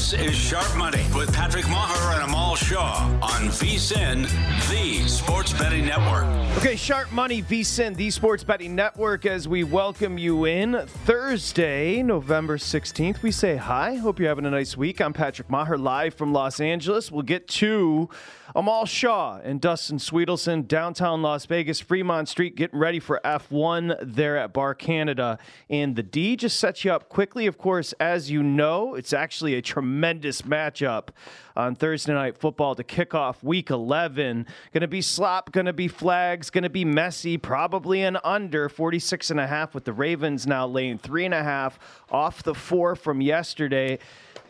This is Sharp Money with Patrick Meagher and Amal Shah on VSIN, the Sports Betting Network. Okay, Sharp Money, VSIN, the Sports Betting Network, as we welcome you in Thursday, November 16th. We say hi. Hope you're having a nice week. I'm Patrick Meagher, live from Los Angeles. We'll get to Amal Shah and Dustin Swedelson, downtown Las Vegas, Fremont Street, getting ready for F1 there at Bar Canada. And the D just sets you up quickly. Of course, as you know, it's actually a tremendous matchup on Thursday night football to kick off week 11. Going to be slop, going to be flags, going to be messy, probably an under 46 and a half with the Ravens now laying three and a half off the four from yesterday.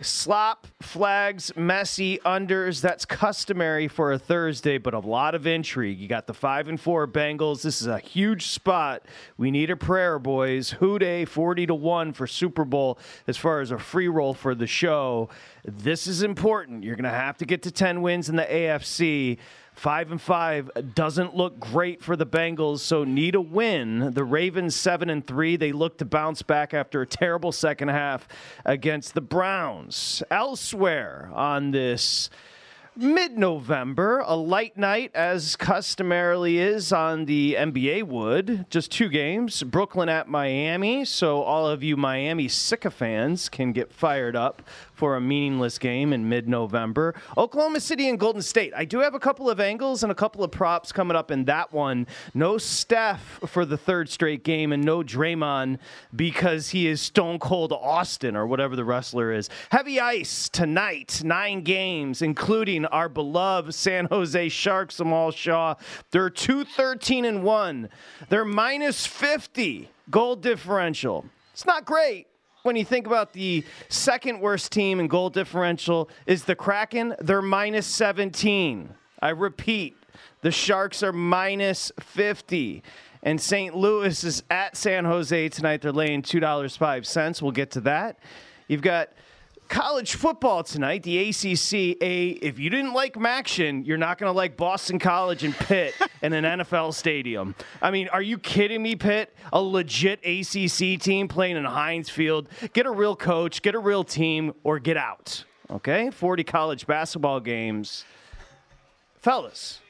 Slop, flags, messy unders. That's customary for a Thursday, but a lot of intrigue. You got the five and four Bengals. This is a huge spot. We need a prayer, boys. Dey 40 to 1 for Super Bowl as far as a free roll for the show. This is important. You're going to have to get to 10 wins in the AFC. Five and five doesn't look great for the Bengals, so need a win. The Ravens seven and three. They look to bounce back after a terrible second half against the Browns. Elsewhere on this mid November, a light night as customarily is on the NBA wood. Just two games Brooklyn at Miami. So all of you Miami sycophants can get fired up for a meaningless game in mid November. Oklahoma City and Golden State. I do have a couple of angles and a couple of props coming up in that one. No Steph for the third straight game and no Draymond because he is Stone Cold Austin or whatever the wrestler is. Heavy ice tonight, nine games, including our beloved San Jose Sharks, Amal Shah. They're 213 and 1. They're minus 50 goal differential. It's not great when you think about the second worst team in goal differential is the Kraken. They're minus 17. I repeat, the Sharks are minus 50. And St. Louis is at San Jose tonight. They're laying $2.05. We'll get to that. You've got college football tonight, the ACC. A if you didn't like MACtion, you're not going to like Boston College and Pitt in an NFL stadium. I mean, are you kidding me, Pitt? A legit ACC team playing in Heinz Field. Get a real coach, get a real team, or get out. Okay, 40 college basketball games, fellas.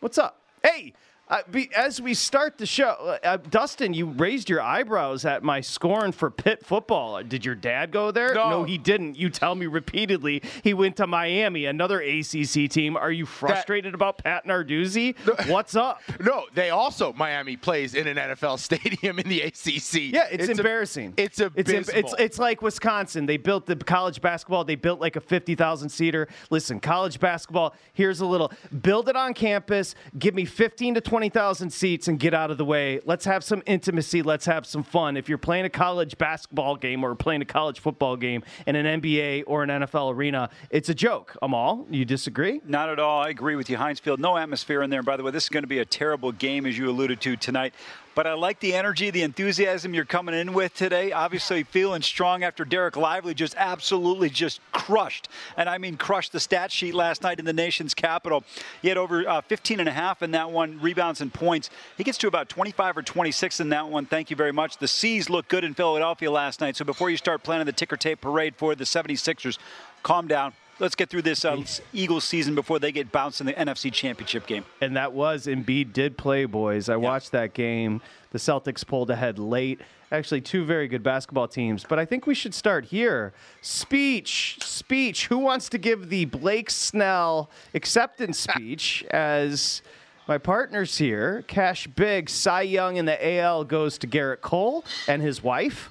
What's up? Hey, uh, be, as we start the show, uh, uh, Dustin, you raised your eyebrows at my scorn for Pitt football. Did your dad go there? No. no he didn't. You tell me repeatedly he went to Miami, another ACC team. Are you frustrated that, about Pat Narduzzi? No, What's up? No, they also Miami plays in an NFL stadium in the ACC. Yeah, it's, it's embarrassing. A, it's a it's, it's it's like Wisconsin. They built the college basketball. They built like a fifty thousand seater. Listen, college basketball. Here's a little. Build it on campus. Give me fifteen to twenty 20,000 seats and get out of the way. Let's have some intimacy. Let's have some fun. If you're playing a college basketball game or playing a college football game in an NBA or an NFL arena, it's a joke. Amal, you disagree? Not at all. I agree with you. Heinz Field, no atmosphere in there. By the way, this is going to be a terrible game, as you alluded to tonight. But I like the energy, the enthusiasm you're coming in with today. Obviously, feeling strong after Dereck Lively just absolutely just crushed, and I mean crushed the stat sheet last night in the nation's capital. He had over uh, 15 and a half in that one, rebounds and points. He gets to about 25 or 26 in that one. Thank you very much. The C's looked good in Philadelphia last night, so before you start planning the ticker tape parade for the 76ers, calm down let's get through this uh, Eagles season before they get bounced in the NFC Championship game. And that was Embiid did play, boys. I watched that game. The Celtics pulled ahead late. Actually, two very good basketball teams. But I think we should start here. Speech, speech. Who wants to give the Blake Snell acceptance speech as my partners here? Cash Big, Cy Young in the AL goes to Gerrit Cole and his wife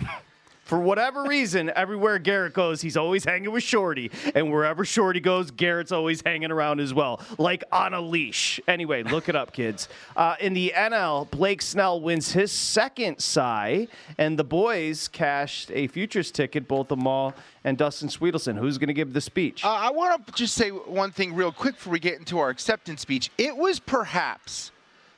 for whatever reason, everywhere Gerrit goes, he's always hanging with Shorty. And wherever Shorty goes, Gerrit's always hanging around as well, like on a leash. Anyway, look it up, kids. Uh, in the NL, Blake Snell wins his second Cy, and the boys cashed a futures ticket, both Amal and Dustin Swedelson. Who's going to give the speech? Uh, I want to just say one thing real quick before we get into our acceptance speech. It was perhaps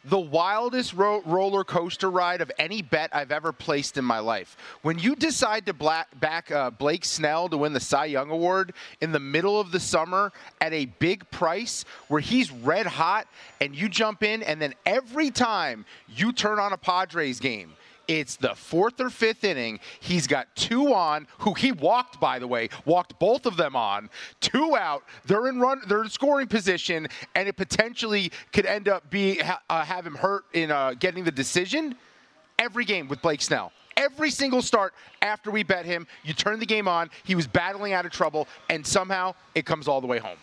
the wildest ro- roller coaster ride of any bet I've ever placed in my life. When you decide to back uh, Blake Snell to win the Cy Young Award in the middle of the summer at a big price where he's red hot and you jump in, and then every time you turn on a Padres game, it's the fourth or fifth inning. He's got two on, who he walked, by the way, walked both of them on. Two out. They're in run. They're in scoring position, and it potentially could end up be uh, have him hurt in uh, getting the decision. Every game with Blake Snell. Every single start after we bet him, you turn the game on. He was battling out of trouble, and somehow it comes all the way home.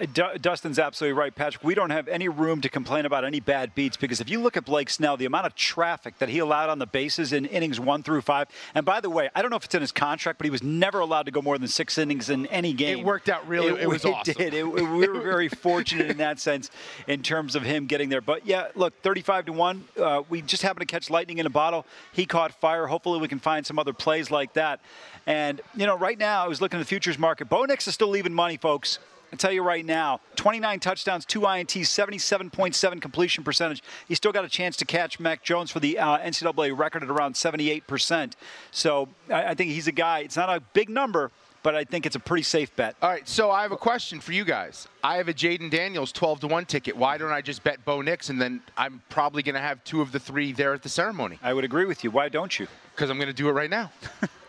D- Dustin's absolutely right, Patrick. We don't have any room to complain about any bad beats because if you look at Blake Snell, the amount of traffic that he allowed on the bases in innings one through five, and by the way, I don't know if it's in his contract, but he was never allowed to go more than six innings in any game. It worked out really. It, it was it awesome. Did. It, we were very fortunate in that sense in terms of him getting there. But yeah, look, 35 to one. Uh, we just happened to catch lightning in a bottle. He caught fire. Hopefully, we can find some other plays like that. And you know, right now, I was looking at the futures market. Bo Nix is still leaving money, folks. I tell you right now, 29 touchdowns, two INTs, 77.7 completion percentage. He still got a chance to catch Mac Jones for the uh, NCAA record at around 78%. So I, I think he's a guy. It's not a big number, but I think it's a pretty safe bet. All right, so I have a question for you guys. I have a Jayden Daniels 12 to 1 ticket. Why don't I just bet Bo Nix and then I'm probably going to have two of the three there at the ceremony? I would agree with you. Why don't you? Because I'm going to do it right now.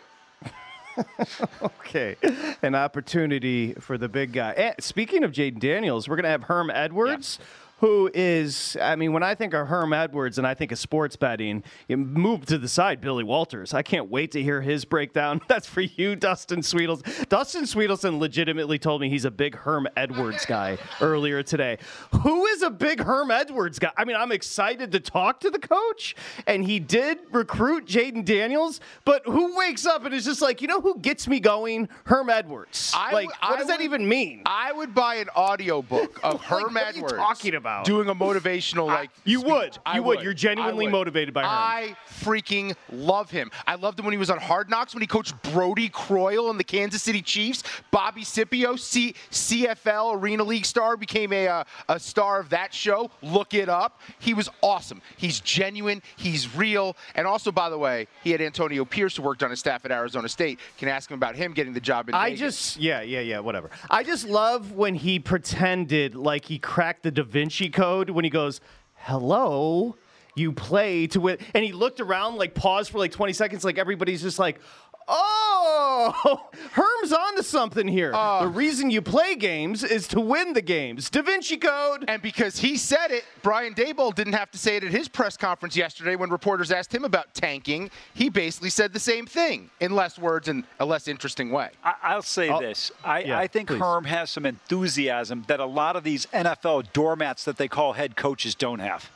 okay, an opportunity for the big guy. And speaking of Jayden Daniels, we're going to have Herm Edwards. Yeah who is, I mean, when I think of Herm Edwards and I think of sports betting, you move to the side, Billy Walters. I can't wait to hear his breakdown. That's for you, Dustin Sweetles. Dustin Swedelson legitimately told me he's a big Herm Edwards guy earlier today. Who is a big Herm Edwards guy? I mean, I'm excited to talk to the coach, and he did recruit Jayden Daniels, but who wakes up and is just like, you know who gets me going? Herm Edwards. I like, w- what does that even mean? I would buy an audio book of like, Herm Edwards. talking about? About doing a motivational like. you speech. would. I you would. You're genuinely would. motivated by her. I freaking love him. I loved him when he was on Hard Knocks when he coached Brodie Croyle and the Kansas City Chiefs. Bobby Sippio, C- CFL Arena League star, became a uh, a star of that show. Look it up. He was awesome. He's genuine. He's real. And also, by the way, he had Antonio Pierce who worked on his staff at Arizona State. Can ask him about him getting the job in. I Vegas. just yeah yeah yeah whatever. I just love when he pretended like he cracked the Da Vinci code when he goes, hello, you play to win. And he looked around, like paused for like 20 seconds, like everybody's just like, Oh, Herm's onto something here. Uh, the reason you play games is to win the games. Da Vinci Code. And because he said it, Brian Daboll didn't have to say it at his press conference yesterday when reporters asked him about tanking. He basically said the same thing in less words and a less interesting way. I, will say I'll, this. I, yeah, I think please. Herm has some enthusiasm that a lot of these NFL doormats that they call head coaches don't have.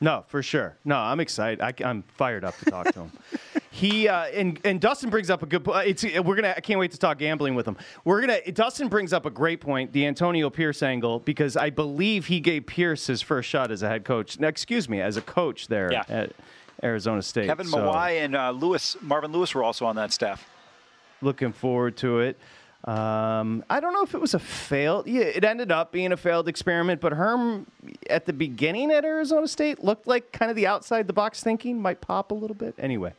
No, for sure. No, I'm excited. I, am fired up to talk to him. He uh, and and Dustin brings up a good. point. it's we're gonna. I can't wait to talk gambling with him. We're gonna. Dustin brings up a great point, the Antonio Pierce angle, because I believe he gave Pierce his first shot as a head coach. Now, excuse me, as a coach there yeah. at Arizona State. Kevin so, Mawae and uh, Lewis, Marvin Lewis were also on that staff. Looking forward to it. Um, I don't know if it was a failed. Yeah, it ended up being a failed experiment. But Herm, at the beginning at Arizona State, looked like kind of the outside the box thinking might pop a little bit. Anyway,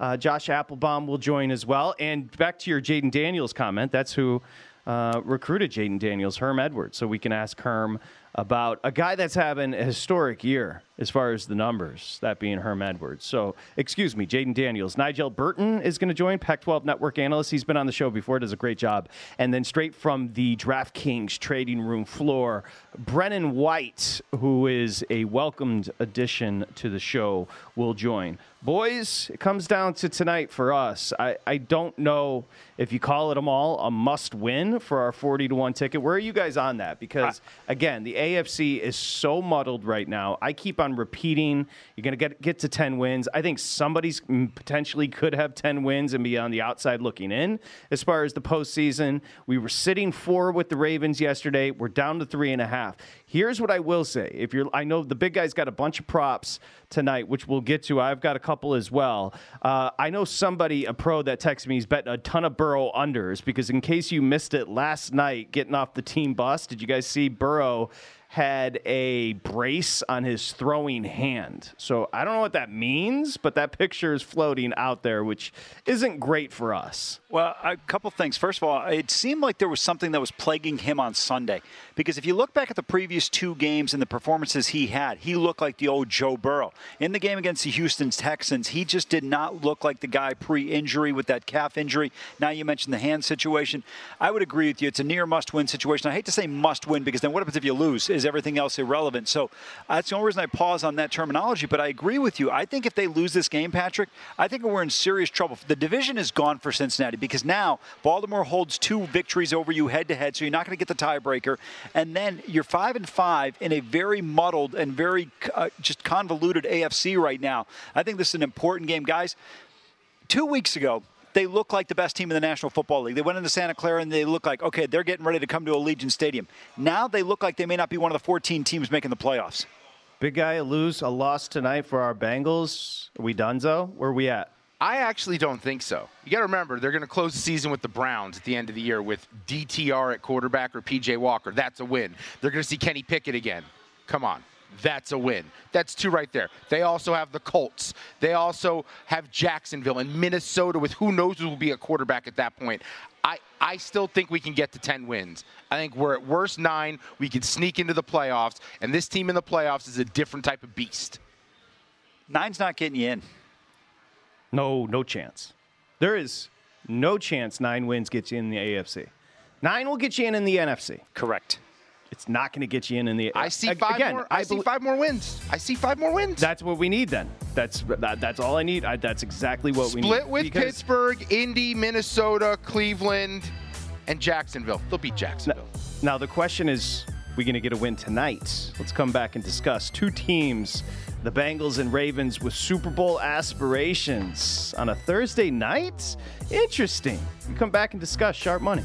uh, Josh Appelbaum will join as well. And back to your Jayden Daniels comment. That's who uh, recruited Jayden Daniels, Herm Edwards. So we can ask Herm about a guy that's having a historic year as far as the numbers, that being Herm Edwards. So, excuse me, Jayden Daniels. Nigel Burton is going to join, Pac 12 network analyst. He's been on the show before, does a great job. And then straight from the DraftKings trading room floor, Brennan White, who is a welcomed addition to the show, will join. Boys, it comes down to tonight for us. I, I don't know if you call it them all a must win for our 40 to 1 ticket. Where are you guys on that? Because, again, the AFC is so muddled right now. I keep on repeating you're going to get get to 10 wins. I think somebody's mm, potentially could have 10 wins and be on the outside looking in as far as the postseason. We were sitting four with the Ravens yesterday. We're down to three and a half. Here's what I will say. If you're, I know the big guy's got a bunch of props tonight, which we'll get to. I've got a couple as well. Uh, I know somebody, a pro that texted me, he's betting a ton of Burrow unders because in case you missed it last night, getting off the team bus, did you guys see Burrow had a brace on his throwing hand. So I don't know what that means, but that picture is floating out there, which isn't great for us. Well, a couple things. First of all, it seemed like there was something that was plaguing him on Sunday. Because if you look back at the previous two games and the performances he had, he looked like the old Joe Burrow. In the game against the Houston Texans, he just did not look like the guy pre injury with that calf injury. Now you mentioned the hand situation. I would agree with you. It's a near must win situation. I hate to say must win because then what happens if you lose? Is everything else irrelevant? So that's the only reason I pause on that terminology. But I agree with you. I think if they lose this game, Patrick, I think we're in serious trouble. The division is gone for Cincinnati because now Baltimore holds two victories over you head to head, so you're not going to get the tiebreaker and then you're five and five in a very muddled and very uh, just convoluted AFC right now. I think this is an important game, guys. Two weeks ago, they look like the best team in the National Football League. They went into Santa Clara and they look like, okay, they're getting ready to come to Allegiant Stadium. Now they look like they may not be one of the 14 teams making the playoffs. Big guy, a lose, a loss tonight for our Bengals. Are we done, Zo? Where are we at? I actually don't think so. You got to remember, they're going to close the season with the Browns at the end of the year with DTR at quarterback or PJ Walker. That's a win. They're going to see Kenny Pickett again. Come on. That's a win. That's two right there. They also have the Colts. They also have Jacksonville and Minnesota with who knows who will be a quarterback at that point. I, I still think we can get to 10 wins. I think we're at worst nine. We can sneak into the playoffs, and this team in the playoffs is a different type of beast. Nine's not getting you in. No, no chance. There is no chance nine wins gets you in the AFC. Nine will get you in in the NFC. Correct. It's not going to get you in in the. I see five again, more. I, I see five more wins. I see five more wins. That's what we need. Then that's that, that's all I need. I, that's exactly what Split we need. Split with Pittsburgh, Indy, Minnesota, Cleveland, and Jacksonville. They'll beat Jacksonville. Now, now the question is, we going to get a win tonight? Let's come back and discuss two teams the Bengals and Ravens with Super Bowl aspirations on a Thursday night? Interesting. We come back and discuss sharp money.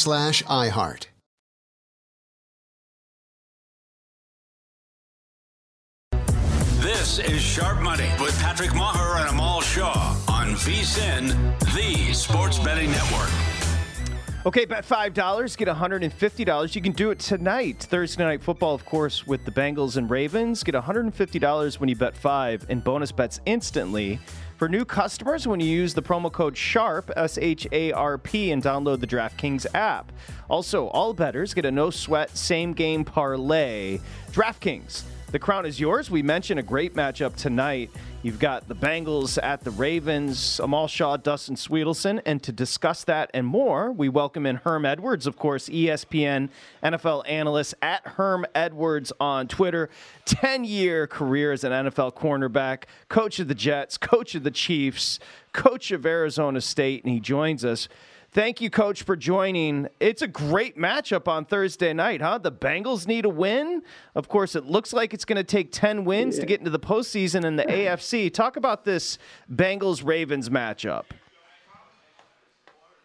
slash iHeart. This is Sharp Money with Patrick Meagher and Amal Shah on VSIN, the Sports Betting Network. Okay, bet $5, get $150. You can do it tonight. Thursday night football, of course, with the Bengals and Ravens. Get $150 when you bet 5 and bonus bets instantly. For new customers, when you use the promo code SHARP, S H A R P, and download the DraftKings app. Also, all bettors get a no sweat same game parlay. DraftKings the crown is yours. We mentioned a great matchup tonight. You've got the Bengals at the Ravens, Amal Shah, Dustin Swedelson. And to discuss that and more, we welcome in Herm Edwards, of course, ESPN NFL analyst at Herm Edwards on Twitter. 10 year career as an NFL cornerback, coach of the Jets, coach of the Chiefs, coach of Arizona State. And he joins us Thank you, Coach, for joining. It's a great matchup on Thursday night, huh? The Bengals need a win. Of course, it looks like it's going to take 10 wins yeah. to get into the postseason in the AFC. Talk about this Bengals Ravens matchup.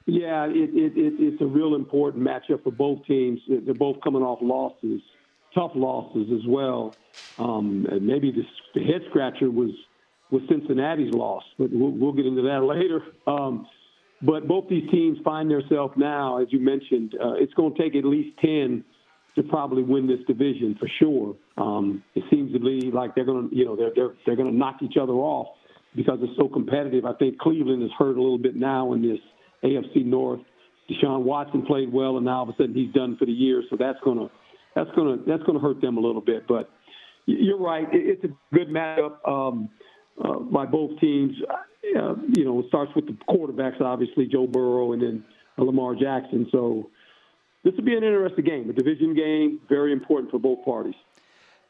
Yeah, it, it, it, it's a real important matchup for both teams. They're both coming off losses, tough losses as well. Um, maybe this, the head scratcher was was Cincinnati's loss, but we'll, we'll get into that later. Um, but both these teams find themselves now, as you mentioned, uh, it's going to take at least 10 to probably win this division for sure. Um, it seems to be like they're going to, you know, they're, they're, they're going to knock each other off because it's so competitive. I think Cleveland has hurt a little bit now in this AFC North. Deshaun Watson played well, and now all of a sudden he's done for the year. So that's going to that's going to that's going to hurt them a little bit. But you're right; it's a good matchup um, uh, by both teams uh, you know, it starts with the quarterbacks, obviously, Joe Burrow and then Lamar Jackson. So this will be an interesting game, a division game, very important for both parties.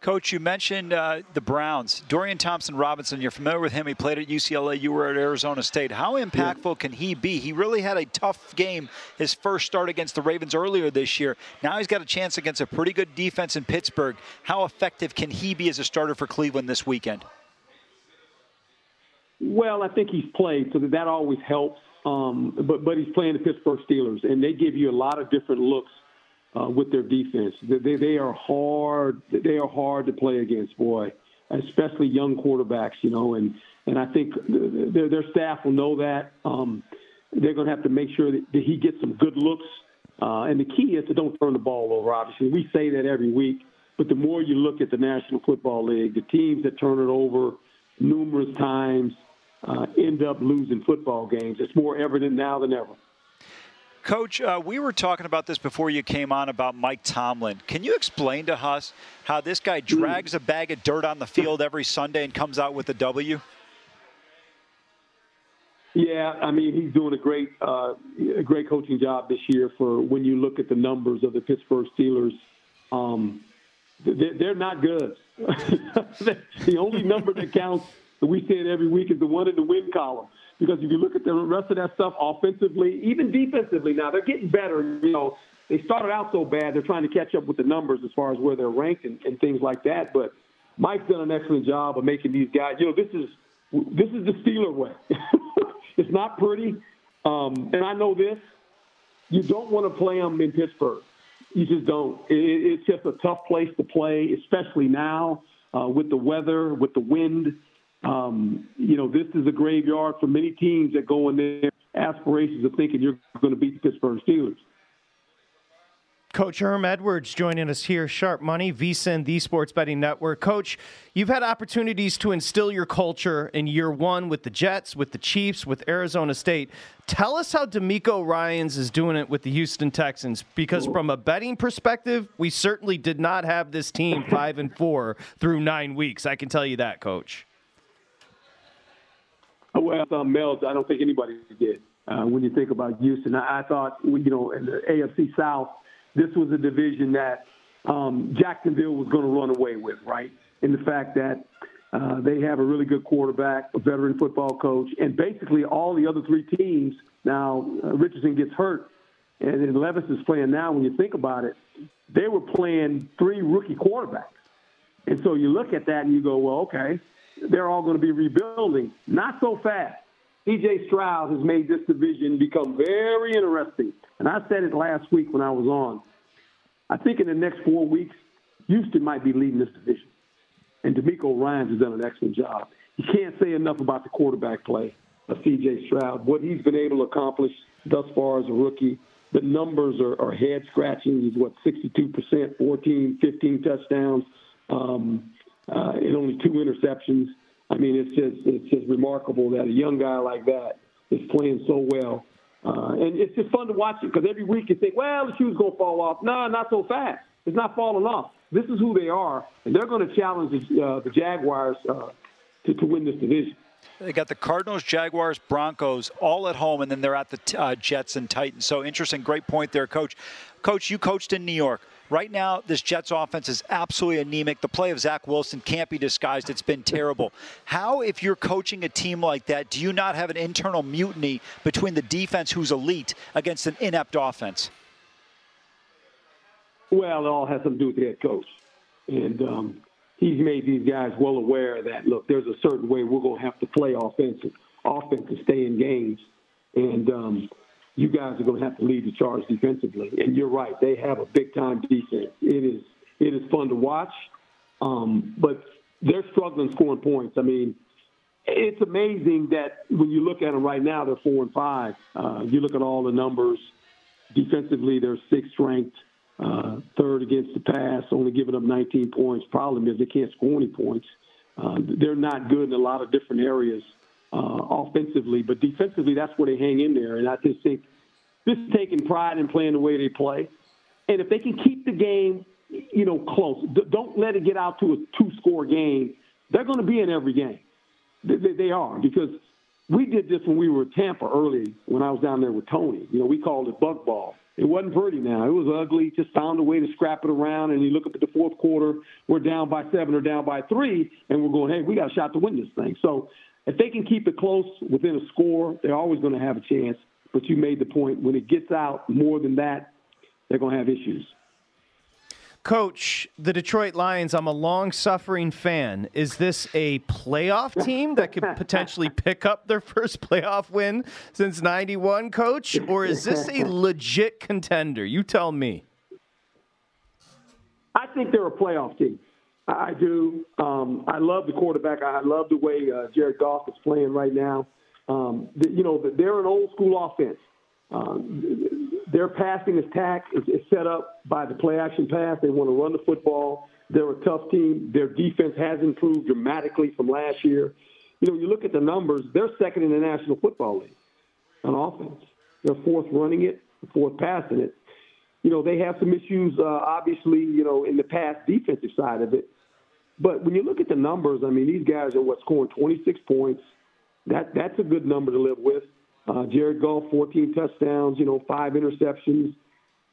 Coach, you mentioned uh, the Browns. Dorian Thompson Robinson, you're familiar with him. He played at UCLA. You were at Arizona State. How impactful yeah. can he be? He really had a tough game his first start against the Ravens earlier this year. Now he's got a chance against a pretty good defense in Pittsburgh. How effective can he be as a starter for Cleveland this weekend? Well, I think he's played, so that, always helps. Um, but but he's playing the Pittsburgh Steelers, and they give you a lot of different looks uh, with their defense. They they are hard. They are hard to play against, boy, especially young quarterbacks. You know, and and I think their their staff will know that. Um, they're going to have to make sure that, that he gets some good looks. Uh, and the key is to don't turn the ball over. Obviously, we say that every week, but the more you look at the National Football League, the teams that turn it over numerous times uh, end up losing football games. It's more evident now than ever. Coach, uh, we were talking about this before you came on about Mike Tomlin. Can you explain to us how this guy mm. drags a bag of dirt on the field every Sunday and comes out with a W? Yeah, I mean he's doing a great, uh, a great coaching job this year. For when you look at the numbers of the Pittsburgh Steelers, um, they're not good. the only number that counts we say it every week, is the one in the win column. Because if you look at the rest of that stuff offensively, even defensively now, they're getting better. You know, they started out so bad, they're trying to catch up with the numbers as far as where they're ranked and, and things like that. But Mike's done an excellent job of making these guys, you know, this is this is the Steeler way. it's not pretty. Um, and I know this. You don't want to play them in Pittsburgh. You just don't. It, it's just a tough place to play, especially now uh, with the weather, with the wind. Um, you know, this is a graveyard for many teams that go in there aspirations of thinking you're going to beat the Pittsburgh Steelers. Coach Herm Edwards joining us here, Sharp Money, VSIN, the Sports Betting Network. Coach, you've had opportunities to instill your culture in year one with the Jets, with the Chiefs, with Arizona State. Tell us how DeMeco Ryans is doing it with the Houston Texans, because from a betting perspective, we certainly did not have this team five and four through nine weeks. I can tell you that, Coach. Well, um, Mel, I don't think anybody did. Uh, when you think about Houston, I, I thought, you know, in the AFC South – this was a division that um, Jacksonville was going to run away with, right? In the fact that uh, they have a really good quarterback, a veteran football coach, and basically all the other three teams. Now uh, Richardson gets hurt, and then Levis is playing now. When you think about it, they were playing three rookie quarterbacks, and so you look at that and you go, well, okay, they're all going to be rebuilding. Not so fast. C.J. Stroud has made this division become very interesting. And I said it last week when I was on. I think in the next four weeks, Houston might be leading this division. And DeMeco Ryans has done an excellent job. You can't say enough about the quarterback play of C.J. Stroud, what he's been able to accomplish thus far as a rookie. The numbers are, are head scratching. He's what 62%, 14, 15 touchdowns, um, uh, and only two interceptions. I mean, it's just it's just remarkable that a young guy like that is playing so well. Uh, and it's just fun to watch it because every week you think, well, the shoe's going to fall off. No, not so fast. It's not falling off. This is who they are, and they're going to challenge the, uh, the Jaguars uh, to, to win this division. They got the Cardinals, Jaguars, Broncos all at home, and then they're at the uh, Jets and Titans. So interesting, great point there, Coach. Coach, you coached in New York. Right now, this Jets offense is absolutely anemic. The play of Zach Wilson can't be disguised. It's been terrible. How, if you're coaching a team like that, do you not have an internal mutiny between the defense, who's elite, against an inept offense? Well, it all has something to do with the head coach. And um, he's made these guys well aware that, look, there's a certain way we're going to have to play offensive, offense to stay in games. And, um, you guys are going to have to lead the charge defensively. And you're right; they have a big time defense. It is it is fun to watch, um, but they're struggling scoring points. I mean, it's amazing that when you look at them right now, they're four and five. Uh, you look at all the numbers. Defensively, they're sixth ranked, uh, third against the pass, only giving up 19 points. Problem is they can't score any points. Uh, they're not good in a lot of different areas uh, offensively, but defensively, that's where they hang in there. And I just think this is taking pride in playing the way they play. And if they can keep the game, you know, close, don't let it get out to a two-score game. They're going to be in every game. They, they, are because we did this when we were at Tampa early when I was down there with Tony. You know, we called it bug ball. It wasn't pretty now. It was ugly. Just found a way to scrap it around. And you look at the fourth quarter, we're down by seven or down by three, and we're going, hey, we got a shot to win this thing. So if they can keep it close within a score, they're always going to have a chance. But you made the point when it gets out more than that, they're going to have issues. Coach, the Detroit Lions, I'm a long suffering fan. Is this a playoff team that could potentially pick up their first playoff win since 91, coach? Or is this a legit contender? You tell me. I think they're a playoff team. I do. Um, I love the quarterback. I love the way uh, Jared Goff is playing right now. Um, the, you know, they're an old school offense. Um, their passing attack is, is set up by the play action pass. They want to run the football. They're a tough team. Their defense has improved dramatically from last year. You know, you look at the numbers, they're second in the National Football League on offense. They're fourth running it, fourth passing it. You know, they have some issues, uh, obviously, you know, in the pass defensive side of it. But when you look at the numbers, I mean, these guys are what scoring 26 points. That that's a good number to live with. Uh, Jared Goff, 14 touchdowns, you know, five interceptions.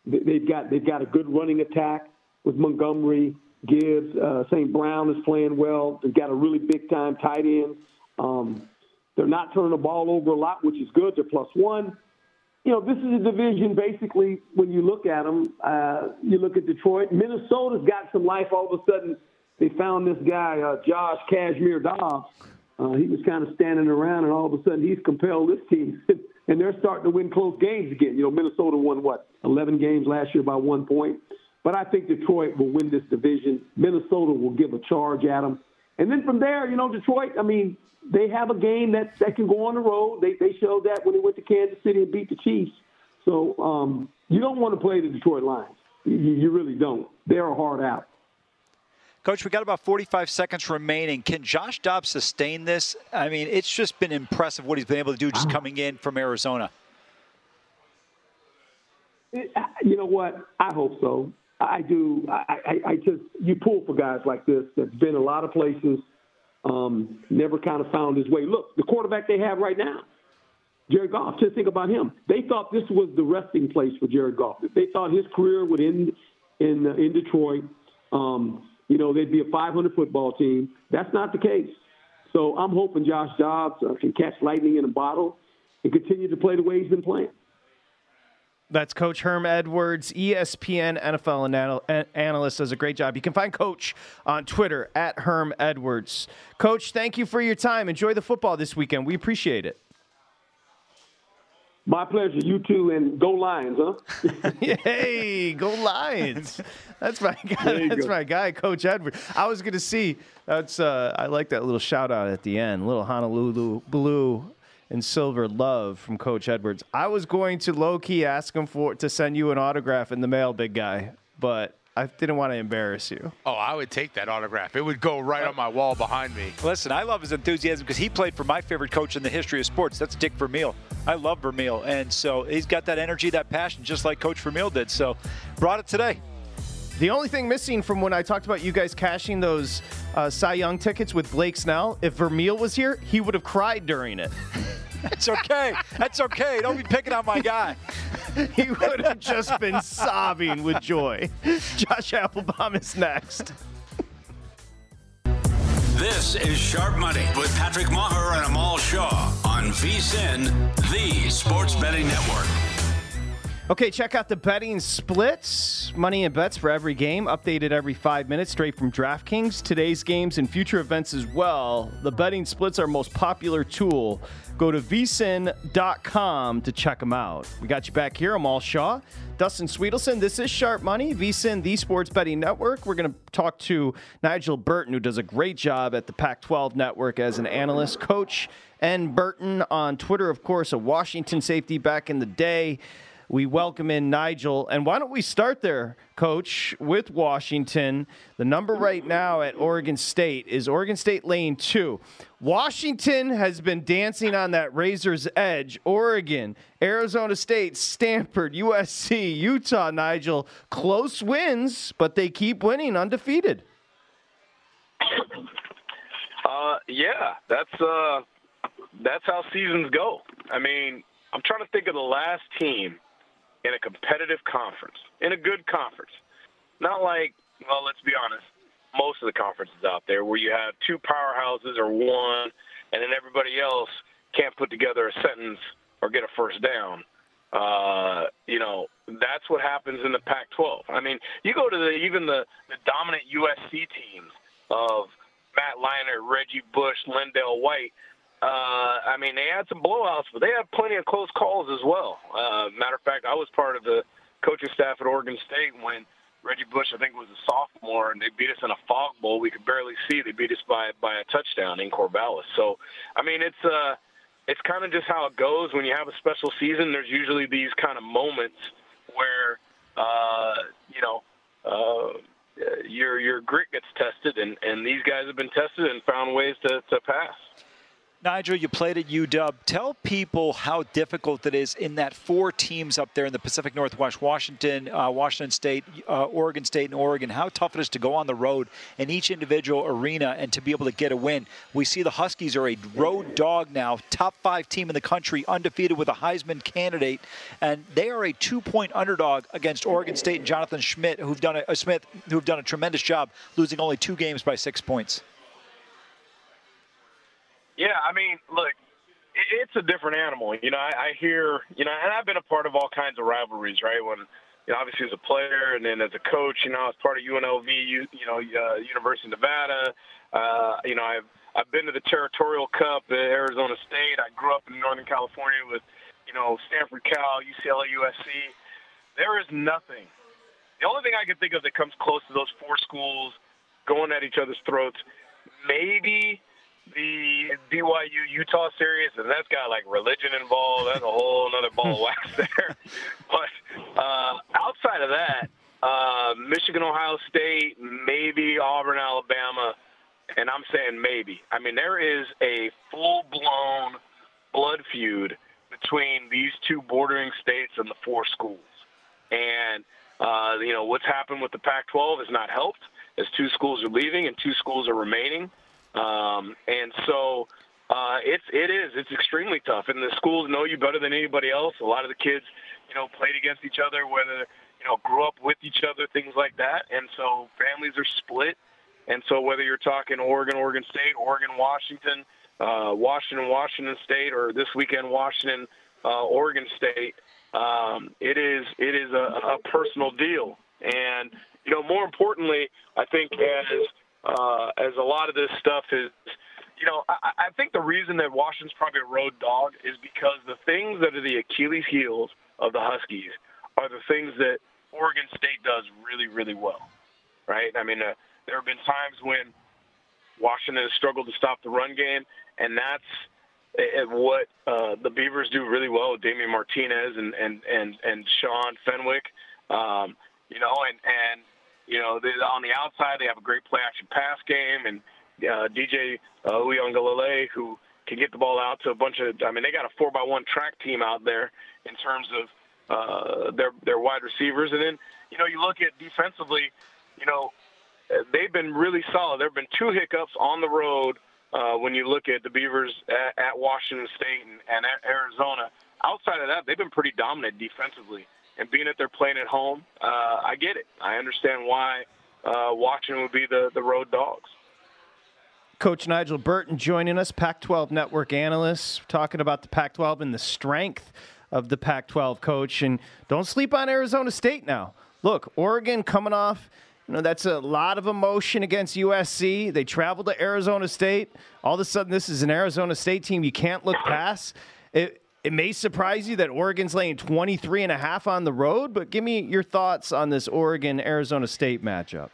They've got they've got a good running attack with Montgomery, Gibbs, uh, St. Brown is playing well. They've got a really big time tight end. Um, they're not turning the ball over a lot, which is good. They're plus one. You know, this is a division basically. When you look at them, uh, you look at Detroit. Minnesota's got some life all of a sudden they found this guy, uh, Josh Cashmere Dobbs. Uh, he was kind of standing around, and all of a sudden he's compelled this team, and they're starting to win close games again. You know, Minnesota won what 11 games last year by one point, but I think Detroit will win this division. Minnesota will give a charge at them, And then from there, you know, Detroit. I mean, they have a game that that can go on the road. They they showed that when they went to Kansas City and beat the Chiefs. So um, you don't want to play the Detroit Lions. You, you really don't. They're hard out. Coach, we got about 45 seconds remaining. Can Josh Dobbs sustain this? I mean, it's just been impressive what he's been able to do just coming in from Arizona. You know what? I hope so. I do. I, I, I just you pull for guys like this that's been a lot of places, um, never kind of found his way. Look, the quarterback they have right now, Jared Goff. Just think about him. They thought this was the resting place for Jared Goff. They thought his career would end in uh, in Detroit. Um, you know, they'd be a 500 football team. That's not the case. So I'm hoping Josh Dobbs uh, can catch lightning in a bottle and continue to play the way he's been playing. That's Coach Herm Edwards, ESPN NFL analyst, does a great job. You can find Coach on Twitter at Herm Edwards. Coach, thank you for your time. Enjoy the football this weekend. We appreciate it. My pleasure. You too, and go Lions, huh? hey, go Lions! That's my guy. That's go. my guy, Coach Edward. I was going to see. That's. Uh, I like that little shout out at the end. Little Honolulu blue and silver love from Coach Edwards. I was going to low key ask him for to send you an autograph in the mail, big guy, but I didn't want to embarrass you. Oh, I would take that autograph. It would go right on my wall behind me. Listen, I love his enthusiasm because he played for my favorite coach in the history of sports. That's Dick Vermeil. I love Vermeil, and so he's got that energy, that passion, just like Coach Vermeil did. So, brought it today. The only thing missing from when I talked about you guys cashing those uh, Cy Young tickets with Blake Snell, if Vermeil was here, he would have cried during it. That's okay. That's okay. Don't be picking on my guy. he would have just been sobbing with joy. Josh Appelbaum is next. This is Sharp Money with Patrick Meagher and Amal Shah on VSIN, the Sports Betting Network. Okay, check out the betting splits. Money and bets for every game, updated every five minutes, straight from DraftKings. Today's games and future events as well. The betting splits are most popular tool. Go to vsin.com to check them out. We got you back here. Amal Shah, Dustin Swedelson. This is Sharp Money, vsin, the Sports Betting Network. We're going to talk to Nigel Burton, who does a great job at the Pac 12 network as an analyst, coach, and Burton on Twitter, of course, a Washington safety back in the day we welcome in Nigel. And why don't we start there, Coach, with Washington? The number right now at Oregon State is Oregon State lane two. Washington has been dancing on that razor's edge. Oregon, Arizona State, Stanford, USC, Utah, Nigel, close wins, but they keep winning undefeated. Uh, yeah, that's uh, that's how seasons go. I mean, I'm trying to think of the last team in a competitive conference, in a good conference. Not like, well, let's be honest, most of the conferences out there where you have two powerhouses or one, and then everybody else can't put together a sentence or get a first down. Uh, you know, that's what happens in the Pac-12. I mean, you go to the even the, the dominant USC teams of Matt Leinart, Reggie Bush, LenDale White. Uh, I mean, they had some blowouts, but they had plenty of close calls as well. Uh, matter of fact, I was part of the coaching staff at Oregon State when Reggie Bush, I think, was a sophomore, and they beat us in a fog bowl. We could barely see. They beat us by by a touchdown in Corvallis. So, I mean, it's uh, it's kind of just how it goes when you have a special season. There's usually these kind of moments where, uh, you know. Uh, your your grit gets tested, and, and these guys have been tested and found ways to, to pass. Nigel, you played at UW. Tell people how difficult it is in that four teams up there in the Pacific Northwest Washington, uh, Washington State, uh, Oregon State, and Oregon how tough it is to go on the road in each individual arena and to be able to get a win. We see the Huskies are a road dog now, top five team in the country, undefeated with a Heisman candidate, and they are a two point underdog against Oregon State and Jonathan Schmidt, who've done a, uh, Smith, who've done a tremendous job, losing only two games by six points. Yeah, I mean, look, it's a different animal. You know, I, I hear, you know, and I've been a part of all kinds of rivalries, right? When, you know, obviously as a player and then as a coach, you know, as part of UNLV, you, you know, uh, University of Nevada. Uh, you know, I've I've been to the Territorial Cup at Arizona State. I grew up in Northern California with, you know, Stanford, Cal, UCLA, USC. There is nothing. The only thing I can think of that comes close to those four schools going at each other's throats maybe the BYU Utah series, and that's got like religion involved. That's a whole other ball of wax there. But uh, outside of that, uh, Michigan, Ohio State, maybe Auburn, Alabama, and I'm saying maybe. I mean, there is a full blown blood feud between these two bordering states and the four schools. And, uh, you know, what's happened with the Pac 12 has not helped as two schools are leaving and two schools are remaining. Um, and so uh, it's it is it's extremely tough, and the schools know you better than anybody else. A lot of the kids, you know, played against each other, whether you know grew up with each other, things like that, and so families are split. And so whether you're talking Oregon, Oregon State, Oregon, Washington, uh, Washington, Washington State, or this weekend Washington, uh, Oregon State, um, it is it is a, a personal deal. And you know, more importantly, I think as uh, as a lot of this stuff is, you know, I, I think the reason that Washington's probably a road dog is because the things that are the Achilles heels of the Huskies are the things that Oregon State does really, really well, right? I mean, uh, there have been times when Washington has struggled to stop the run game, and that's uh, what uh, the Beavers do really well with Damien Martinez and and and and Sean Fenwick. Um, you know, and and you know, they, on the outside, they have a great play action pass game, and uh, DJ uh, Uiagalelei, who can get the ball out to a bunch of. I mean, they got a four by one track team out there in terms of uh, their their wide receivers, and then you know you look at defensively, you know, they've been really solid. There have been two hiccups on the road uh, when you look at the Beavers at, at Washington State and, and at Arizona. Outside of that, they've been pretty dominant defensively and being that they're playing at home, uh, I get it. I understand why uh, Washington would be the, the road dogs. Coach Nigel Burton joining us, Pac 12 network analyst, talking about the Pac 12 and the strength of the Pac 12 coach. And don't sleep on Arizona State now. Look, Oregon coming off. You know, that's a lot of emotion against USC. They traveled to Arizona State. All of a sudden, this is an Arizona State team you can't look past. It, it may surprise you that Oregon's laying 23 and a half on the road, but give me your thoughts on this Oregon Arizona State matchup.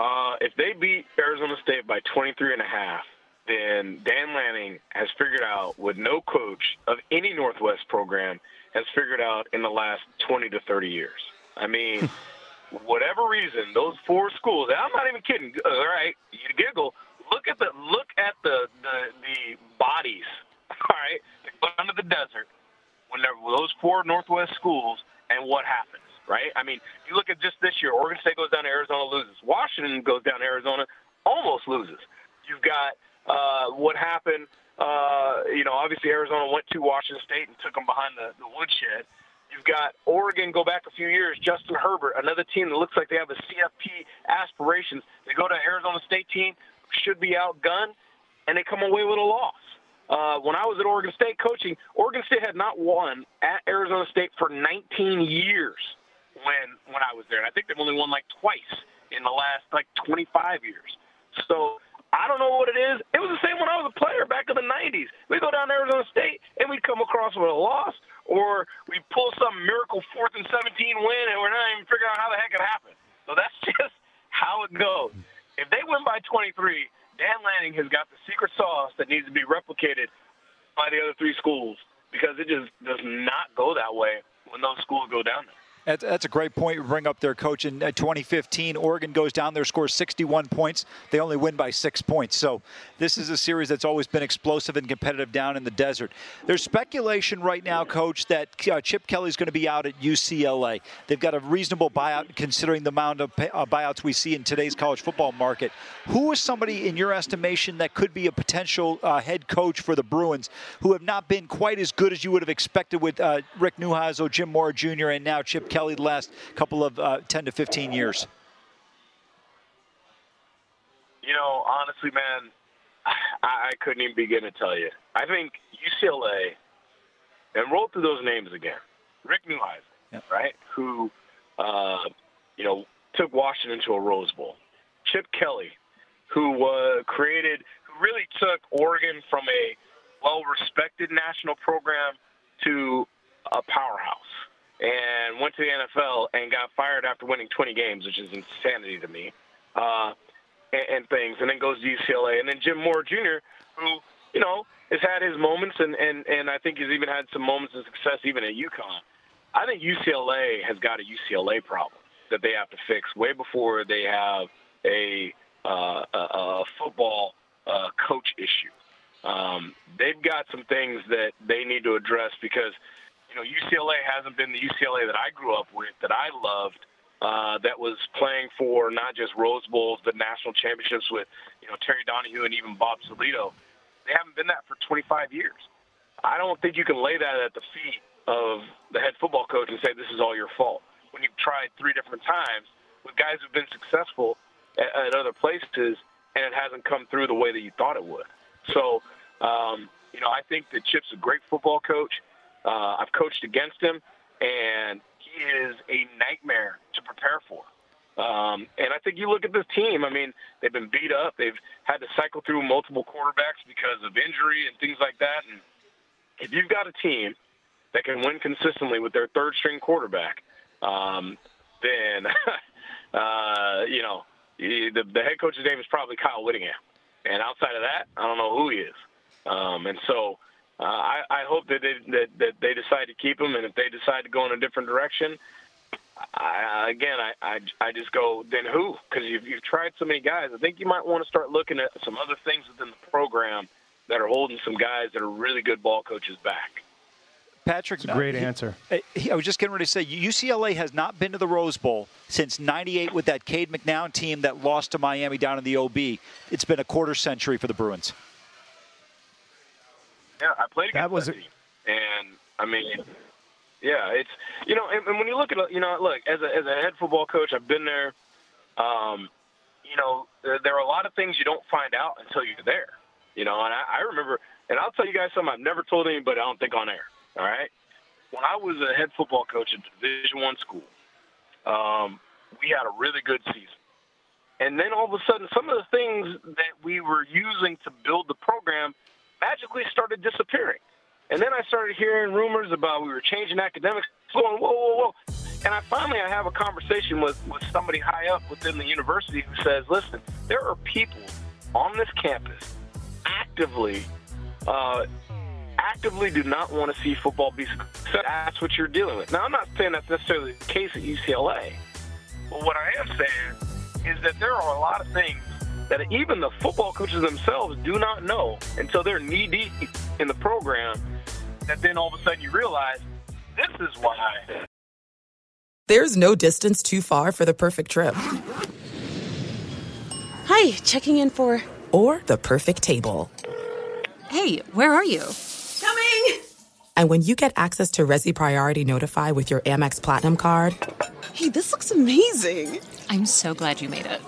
Uh, if they beat Arizona State by 23 and a half, then Dan Lanning has figured out what no coach of any Northwest program has figured out in the last 20 to 30 years. I mean, whatever reason, those four schools, I'm not even kidding. All right, you giggle. Look at the look at the the, the bodies all right, they go down the desert when they're those four Northwest schools, and what happens, right? I mean, you look at just this year, Oregon State goes down to Arizona, loses. Washington goes down to Arizona, almost loses. You've got uh, what happened. Uh, you know, obviously Arizona went to Washington State and took them behind the, the woodshed. You've got Oregon go back a few years. Justin Herbert, another team that looks like they have a CFP aspirations. They go to Arizona State team, should be outgunned, and they come away with a loss. Uh, when I was at Oregon State coaching, Oregon State had not won at Arizona State for 19 years when when I was there, and I think they've only won like twice in the last like 25 years. So I don't know what it is. It was the same when I was a player back in the 90s. We go down to Arizona State and we'd come across with a loss, or we pull some miracle fourth and 17 win, and we're not even figuring out how the heck it happened. So that's just how it goes. If they win by 23, Dan Lanning has got the secret sauce that needs to be replicated by the other three schools because it just does not go that way when those schools go down there. That's a great point you bring up there, Coach. In uh, 2015, Oregon goes down there, scores 61 points. They only win by six points. So this is a series that's always been explosive and competitive down in the desert. There's speculation right now, Coach, that uh, Chip Kelly's going to be out at UCLA. They've got a reasonable buyout considering the amount of pay, uh, buyouts we see in today's college football market. Who is somebody, in your estimation, that could be a potential uh, head coach for the Bruins who have not been quite as good as you would have expected with uh, Rick Neuheisel, Jim Mora Jr., and now Chip Kelly the last couple of uh, 10 to 15 years? You know, honestly, man, I, I couldn't even begin to tell you. I think UCLA, and roll through those names again. Rick Neuheisel, yep. right, who, uh, you know, took Washington to a Rose Bowl. Chip Kelly, who uh, created, who really took Oregon from a well-respected national program to a powerhouse and went to the NFL and got fired after winning 20 games, which is insanity to me. Uh, and, and things, and then goes to UCLA, and then Jim Mora Jr., who you know has had his moments, and and and I think he's even had some moments of success even at UConn. I think UCLA has got a UCLA problem that they have to fix way before they have a uh, a, a football uh, coach issue. Um, they've got some things that they need to address because you know UCLA hasn't been the UCLA that I grew up with, that I loved, uh, that was playing for not just Rose Bowls but national championships with you know Terry Donahue and even Bob Salito. They haven't been that for 25 years. I don't think you can lay that at the feet of the head football coach and say this is all your fault when you've tried three different times with guys who've been successful at, at other places and it hasn't come through the way that you thought it would. So, um, you know, I think that Chip's a great football coach. Uh, I've coached against him, and he is a nightmare to prepare for. Um, and I think you look at this team. I mean, they've been beat up. They've had to cycle through multiple quarterbacks because of injury and things like that. And if you've got a team that can win consistently with their third string quarterback, um, then uh, you know the, the head coach's name is probably Kyle Whittingham, and outside of that, I don't know who he is. Um, and so uh, I, I hope that they, that, that they decide to keep him, and if they decide to go in a different direction, I, again, I, I, I just go, then who? Because you've, you've tried so many guys. I think you might want to start looking at some other things within the program that are holding some guys that are really good ball coaches back. Patrick, a great answer. He, I was just getting ready to say UCLA has not been to the Rose Bowl since '98 with that Cade McNown team that lost to Miami down in the OB. It's been a quarter century for the Bruins. Yeah, I played against That was that team, and I mean, yeah, it's you know, and, and when you look at you know, look as a as a head football coach, I've been there. Um, you know, there, there are a lot of things you don't find out until you're there. You know, and I, I remember, and I'll tell you guys something I've never told anybody. I don't think on air. All right, when I was a head football coach at Division One school, um, we had a really good season. And then all of a sudden, some of the things that we were using to build the program magically started disappearing. And then I started hearing rumors about we were changing academics. Going, whoa, whoa, whoa! And I finally I have a conversation with with somebody high up within the university who says, "Listen, there are people on this campus actively." Uh, actively do not want to see football be successful. That's what you're dealing with. Now, I'm not saying that's necessarily the case at UCLA, but what I am saying is that there are a lot of things that even the football coaches themselves do not know until they're knee deep in the program. That then all of a sudden you realize this is why. There's no distance too far for the perfect trip. Hi, checking in for. Or the perfect table. Hey, where are you? Coming! And when you get access to Resy Priority Notify with your Amex Platinum card. Hey, this looks amazing. I'm so glad you made it.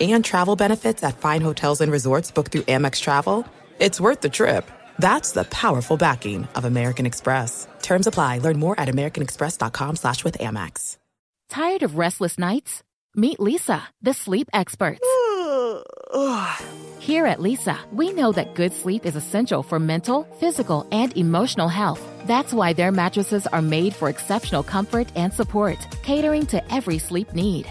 And travel benefits at fine hotels and resorts booked through Amex Travel. It's worth the trip. That's the powerful backing of American Express. Terms apply. Learn more at americanexpress.com slash with Amex. Tired of restless nights? Meet Leesa, the sleep experts. Here at Leesa, we know that good sleep is essential for mental, physical, and emotional health. That's why their mattresses are made for exceptional comfort and support, catering to every sleep need.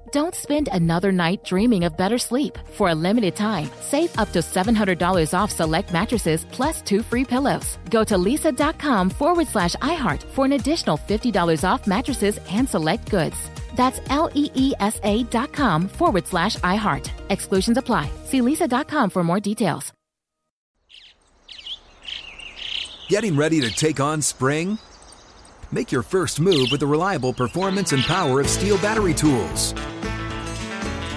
Don't spend another night dreaming of better sleep. For a limited time, save up to $700 off select mattresses plus two free pillows. Go to leesa.com forward slash iHeart for an additional $50 off mattresses and select goods. That's L E E S A dot com forward slash iHeart. Exclusions apply. See leesa.com for more details. Getting ready to take on spring? Make your first move with the reliable performance and power of STIHL battery tools.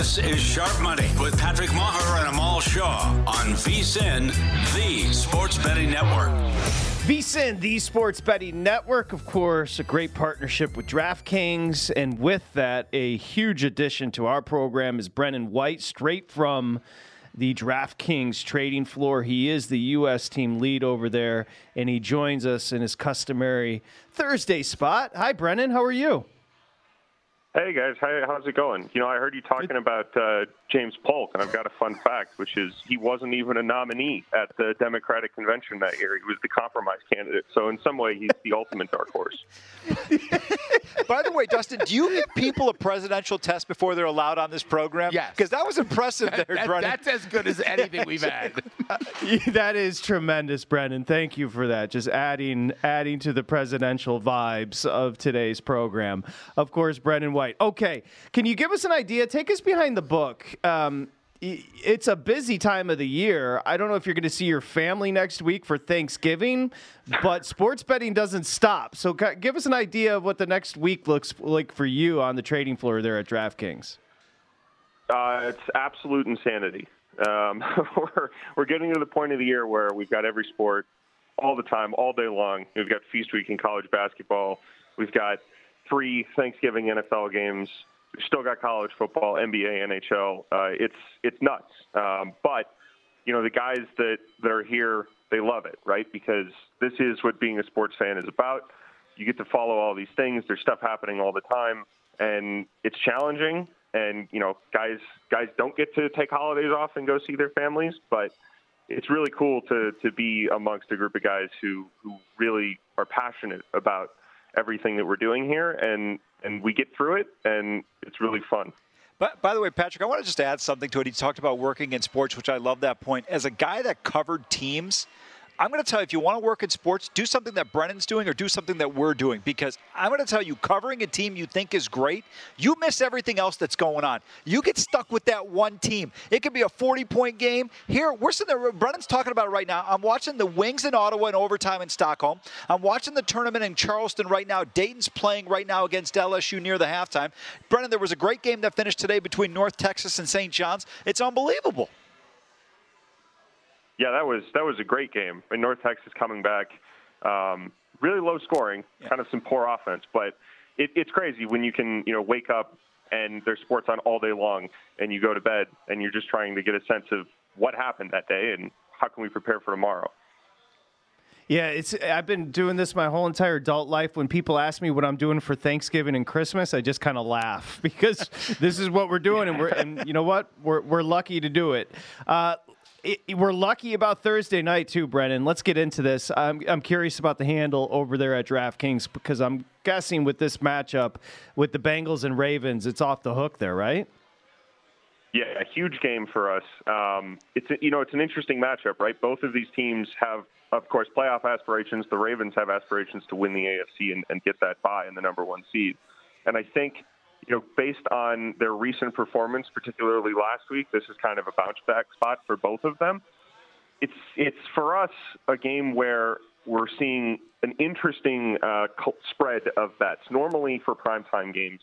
This is Sharp Money with Patrick Meagher and Amal Shah on VSIN, the Sports Betting Network. VSIN, the Sports Betting Network, of course, a great partnership with DraftKings. And with that, a huge addition to our program is Brennan White, straight from the DraftKings trading floor. He is the U.S. team lead over there, and he joins us in his customary Thursday spot. Hi, Brennan. How are you? Hey guys, How, how's it going? You know, I heard you talking about uh, James Polk, and I've got a fun fact, which is he wasn't even a nominee at the Democratic convention that year. He was the compromise candidate. So in some way, he's the ultimate dark horse. By the way, Dustin, do you give people a presidential test before they're allowed on this program? Yes. Because that was impressive there, That- Brennan. that's as good as anything we've had. that is tremendous, Brennan. Thank you for that. Just adding adding to the presidential vibes of today's program. Of course, Brennan White. Okay, can you give us an idea? Take us behind the book. Um, it's a busy time of the year. I don't know if you're going to see your family next week for Thanksgiving, but sports betting doesn't stop. So, give us an idea of what the next week looks like for you on the trading floor there at DraftKings. Uh, it's absolute insanity. Um, we're we're getting to the point of the year where we've got every sport all the time, all day long. We've got feast week in college basketball. We've got three Thanksgiving NFL games. Still got college football, NBA, NHL. Uh, it's it's nuts. Um, but you know the guys that that are here, they love it, right? Because this is what being a sports fan is about. You get to follow all these things. There's stuff happening all the time, and it's challenging. And you know, guys guys don't get to take holidays off and go see their families, but it's really cool to to be amongst a group of guys who who really are passionate about everything that we're doing here, and and we get through it, and it's really fun. But by the way, Patrick, I want to just add something to it. He talked about working in sports, which I love that point. As a guy that covered teams, I'm going to tell you if you want to work in sports, do something that Brennan's doing or do something that we're doing. Because I'm going to tell you, covering a team you think is great, you miss everything else that's going on. You get stuck with that one team. It could be a 40 point game. Here, we're sitting there, Brennan's talking about it right now. I'm watching the Wings in Ottawa in overtime in Stockholm. I'm watching the tournament in Charleston right now. Dayton's playing right now against LSU near the halftime. Brennan, there was a great game that finished today between North Texas and St. John's. It's unbelievable. Yeah, that was that was a great game. And North Texas coming back, um, really low scoring, kind of some poor offense, but it, it's crazy when you can you know wake up and there's sports on all day long, and you go to bed and you're just trying to get a sense of what happened that day and how can we prepare for tomorrow. Yeah, it's I've been doing this my whole entire adult life. When people ask me what I'm doing for Thanksgiving and Christmas, I just kind of laugh because this is what we're doing, and we're and you know what we're we're lucky to do it. Uh, it, we're lucky about Thursday night too, Brennan. Let's get into this. I'm I'm curious about the handle over there at DraftKings because I'm guessing with this matchup with the Bengals and Ravens, it's off the hook there, right? Yeah, a huge game for us. Um, it's a, you know it's an interesting matchup, right? Both of these teams have, of course, playoff aspirations. The Ravens have aspirations to win the AFC and, and get that bye in the number one seed. And I think, you know, based on their recent performance, particularly last week, this is kind of a bounce back spot for both of them. It's it's for us a game where we're seeing an interesting uh, spread of bets. Normally for primetime games,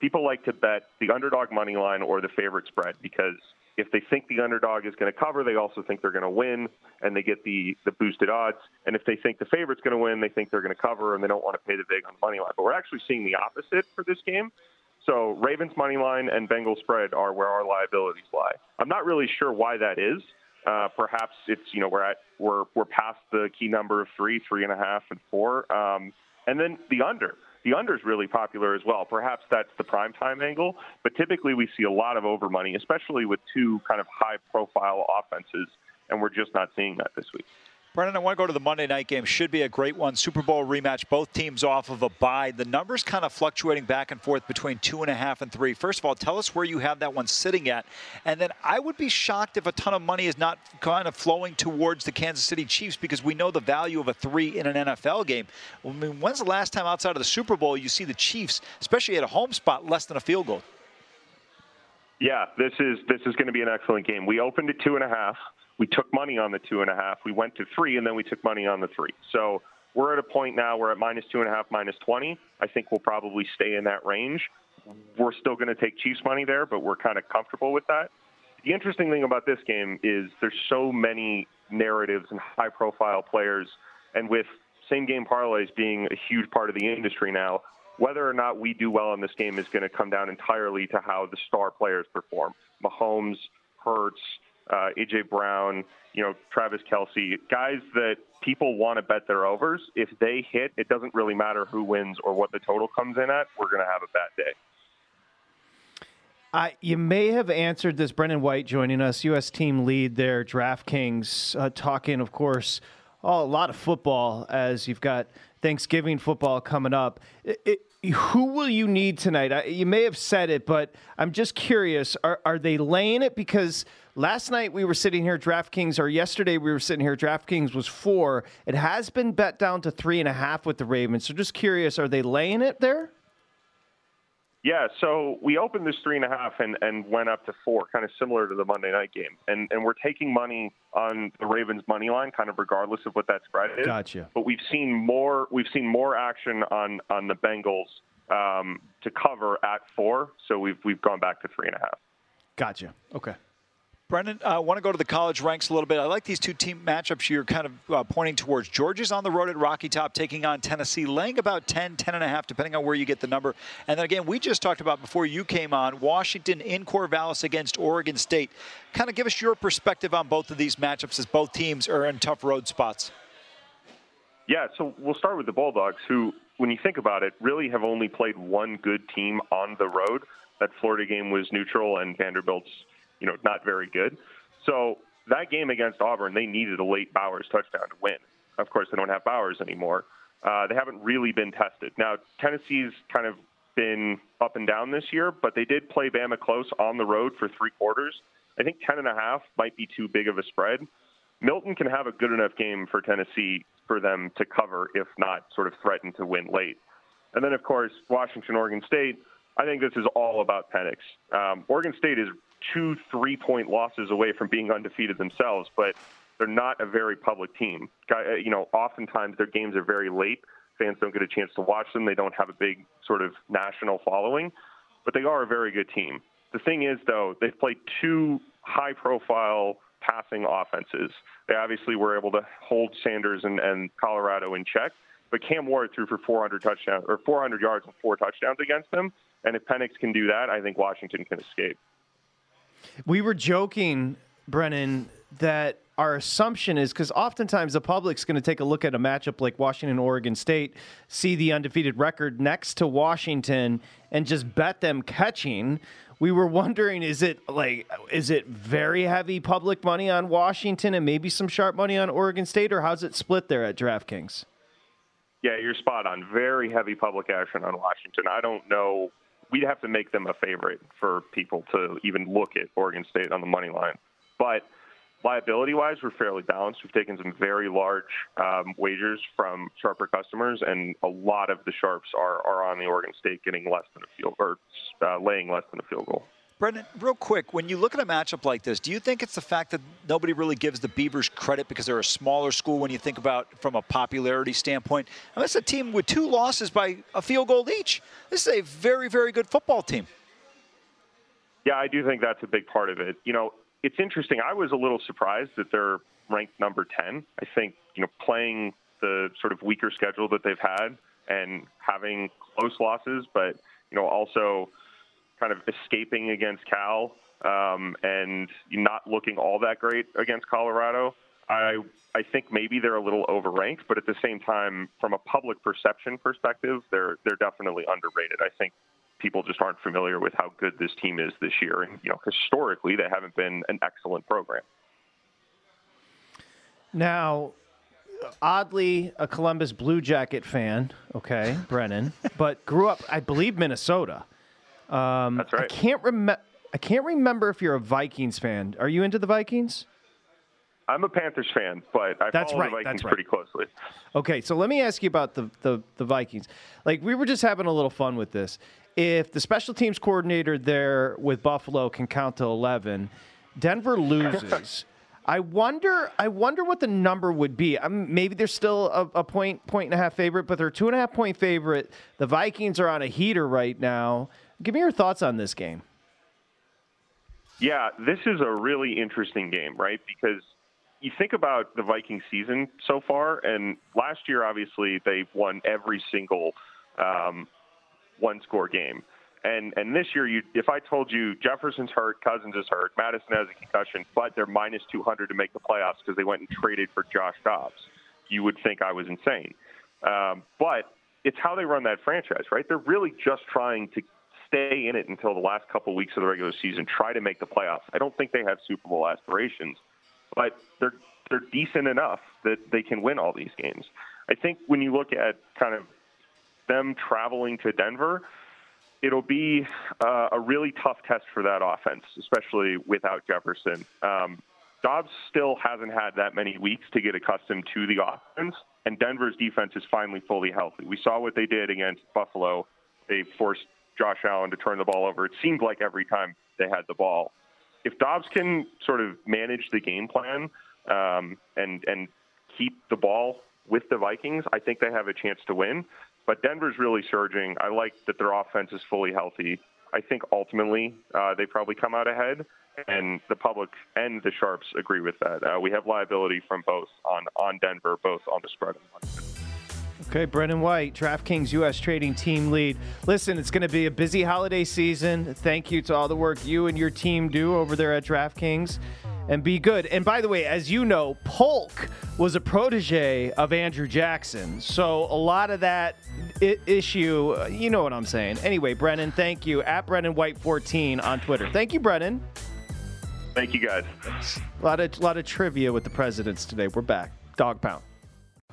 people like to bet the underdog money line or the favorite spread because if they think the underdog is going to cover, they also think they're going to win, and they get the the boosted odds. And if they think the favorite's going to win, they think they're going to cover, and they don't want to pay the big on the money line. But we're actually seeing the opposite for this game. So Ravens money line and Bengals spread are where our liabilities lie. I'm not really sure why that is. Uh, perhaps it's you know we're at we're we're past the key number of three, three and a half, and four, um, and then the under. The under is really popular as well. Perhaps that's the prime time angle, but typically we see a lot of over money, especially with two kind of high profile offenses, and we're just not seeing that this week. Brennan, I want to go to the Monday night game. Should be a great one. Super Bowl rematch. Both teams off of a bye. The numbers kind of fluctuating back and forth between two and a half and three. First of all, tell us where you have that one sitting at. And then I would be shocked if a ton of money is not kind of flowing towards the Kansas City Chiefs because we know the value of a three in an NFL game. I mean, when's the last time outside of the Super Bowl you see the Chiefs, especially at a home spot, less than a field goal? Yeah, this is this is going to be an excellent game. We opened at two and a half. We took money on the two and a half. We went to three, and then we took money on the three. So we're at a point now. We're at minus two and a half, minus twenty. I think we'll probably stay in that range. we're still going to take Chiefs money there, but we're kind of comfortable with that. The interesting thing about this game is there's so many narratives and high profile players, and with same game parlays being a huge part of the industry now, whether or not we do well in this game is going to come down entirely to how the star players perform. Mahomes, Hurts, uh, AJ Brown, you know, Travis Kelce, guys that people want to bet their overs. If they hit, it doesn't really matter who wins or what the total comes in at. We're going to have a bad day. Uh, you may have answered this. Brendan White joining us, U.S. team lead there, DraftKings, uh, talking, of course, oh, a lot of football as you've got Thanksgiving football coming up. It, it, who will you need tonight? I, you may have said it, but I'm just curious. Are, are they laying it? Because last night we were sitting here, DraftKings, or yesterday we were sitting here, DraftKings was four. It has been bet down to three and a half with the Ravens. So just curious, are they laying it there? Yeah, so we opened this three and a half and, and went up to four, kind of similar to the Monday night game. And and we're taking money on the Ravens money line, kind of regardless of what that spread is. Gotcha. But we've seen more we've seen more action on on the Bengals um, to cover at four, so we've we've gone back to three and a half. Gotcha. Okay. Brendan, I want to go to the college ranks a little bit. I like these two team matchups you're kind of uh, pointing towards. Georgia's on the road at Rocky Top taking on Tennessee, laying about 10, 10 and a half, depending on where you get the number. And then again, we just talked about before you came on, Washington in Corvallis against Oregon State. Kind of give us your perspective on both of these matchups as both teams are in tough road spots. Yeah, so we'll start with the Bulldogs, who, when you think about it, really have only played one good team on the road. That Florida game was neutral, and Vanderbilt's – you know, not very good. So that game against Auburn, they needed a late Bowers touchdown to win. Of course, they don't have Bowers anymore. Uh, they haven't really been tested. Now, Tennessee's kind of been up and down this year, but they did play Bama close on the road for three quarters. I think ten and a half might be too big of a spread. Milton can have a good enough game for Tennessee for them to cover, if not sort of threaten to win late. And then, of course, Washington, Oregon State. I think this is all about Penix. Um, Oregon State is two three point losses away from being undefeated themselves, but they're not a very public team. Uh, you know, oftentimes their games are very late. Fans don't get a chance to watch them. They don't have a big sort of national following, but they are a very good team. The thing is, though, they've played two high profile passing offenses. They obviously were able to hold Sanders and, and Colorado in check, but Cam Ward threw for 400 touchdowns or 400 yards and four touchdowns against them. And if Penix can do that, I think Washington can escape. We were joking, Brennan, that our assumption is because oftentimes the public's going to take a look at a matchup like Washington Oregon State, see the undefeated record next to Washington, and just bet them catching. We were wondering is it like is it very heavy public money on Washington and maybe some sharp money on Oregon State, or how's it split there at DraftKings? Yeah, you're spot on. Very heavy public action on Washington. I don't know we'd have to make them a favorite for people to even look at Oregon State on the money line. But liability wise, we're fairly balanced. We've taken some very large um, wagers from sharper customers, and a lot of the sharps are, are on the Oregon State getting less than a field or uh, laying less than a field goal. Brendan, real quick, when you look at a matchup like this, do you think it's the fact that nobody really gives the Beavers credit because they're a smaller school when you think about from a popularity standpoint? I mean, it's a team with two losses by a field goal each. This is a very, very good football team. Yeah, I do think that's a big part of it. You know, it's interesting. I was a little surprised that they're ranked number 10. I think, you know, playing the sort of weaker schedule that they've had and having close losses, but, you know, also – kind of escaping against Cal um, and not looking all that great against Colorado. I I think maybe they're a little overranked, but at the same time, from a public perception perspective, they're they're definitely underrated. I think people just aren't familiar with how good this team is this year, and you know, historically, they haven't been an excellent program. Now, oddly, a Columbus Blue Jacket fan, okay, Brennan, but grew up, I believe, Minnesota. Um, That's right. I can't remember. I can't remember if you're a Vikings fan. Are you into the Vikings? I'm a Panthers fan, but I That's follow right. the Vikings That's right. pretty closely. Okay, so let me ask you about the, the the Vikings. Like we were just having a little fun with this. If the special teams coordinator there with Buffalo can count to eleven, Denver loses. I wonder. I wonder what the number would be. I mean, maybe they're still a, a point, point and a half favorite, but they're two and a half point favorite. The Vikings are on a heater right now. Give me your thoughts on this game. Yeah, this is a really interesting game, right? Because you think about the Viking season so far, and last year, obviously, they've won every single um, one score game. And and this year, you if I told you Jefferson's hurt, Cousins is hurt, Madison has a concussion, but they're minus 200 to make the playoffs because they went and traded for Josh Dobbs, you would think I was insane. Um, but it's how they run that franchise, right? They're really just trying to stay in it until the last couple weeks of the regular season, try to make the playoffs. I don't think they have Super Bowl aspirations, but they're they're decent enough that they can win all these games. I think when you look at kind of them traveling to Denver, it'll be uh, a really tough test for that offense, especially without Jefferson. Um, Dobbs still hasn't had that many weeks to get accustomed to the offense, and Denver's defense is finally fully healthy. We saw what they did against Buffalo. They forced Josh Allen to turn the ball over. It seemed like every time they had the ball. If Dobbs can sort of manage the game plan um, and and keep the ball with the Vikings, I think they have a chance to win. But Denver's really surging. I like that their offense is fully healthy. I think ultimately uh, they probably come out ahead, and the public and the sharps agree with that. Uh, we have liability from both on on Denver, both on the spread and money. Okay, Brendan White, DraftKings U.S. Trading Team Lead. Listen, it's going to be a busy holiday season. Thank you to all the work you and your team do over there at DraftKings. And be good. And by the way, as you know, Polk was a protege of Andrew Jackson. So a lot of that I- issue, uh, you know what I'm saying. Anyway, Brennan, thank you. At Brennan White 14 on Twitter. Thank you, Brennan. Thank you, guys. A lot of, lot of trivia with the presidents today. We're back. Dog Pound.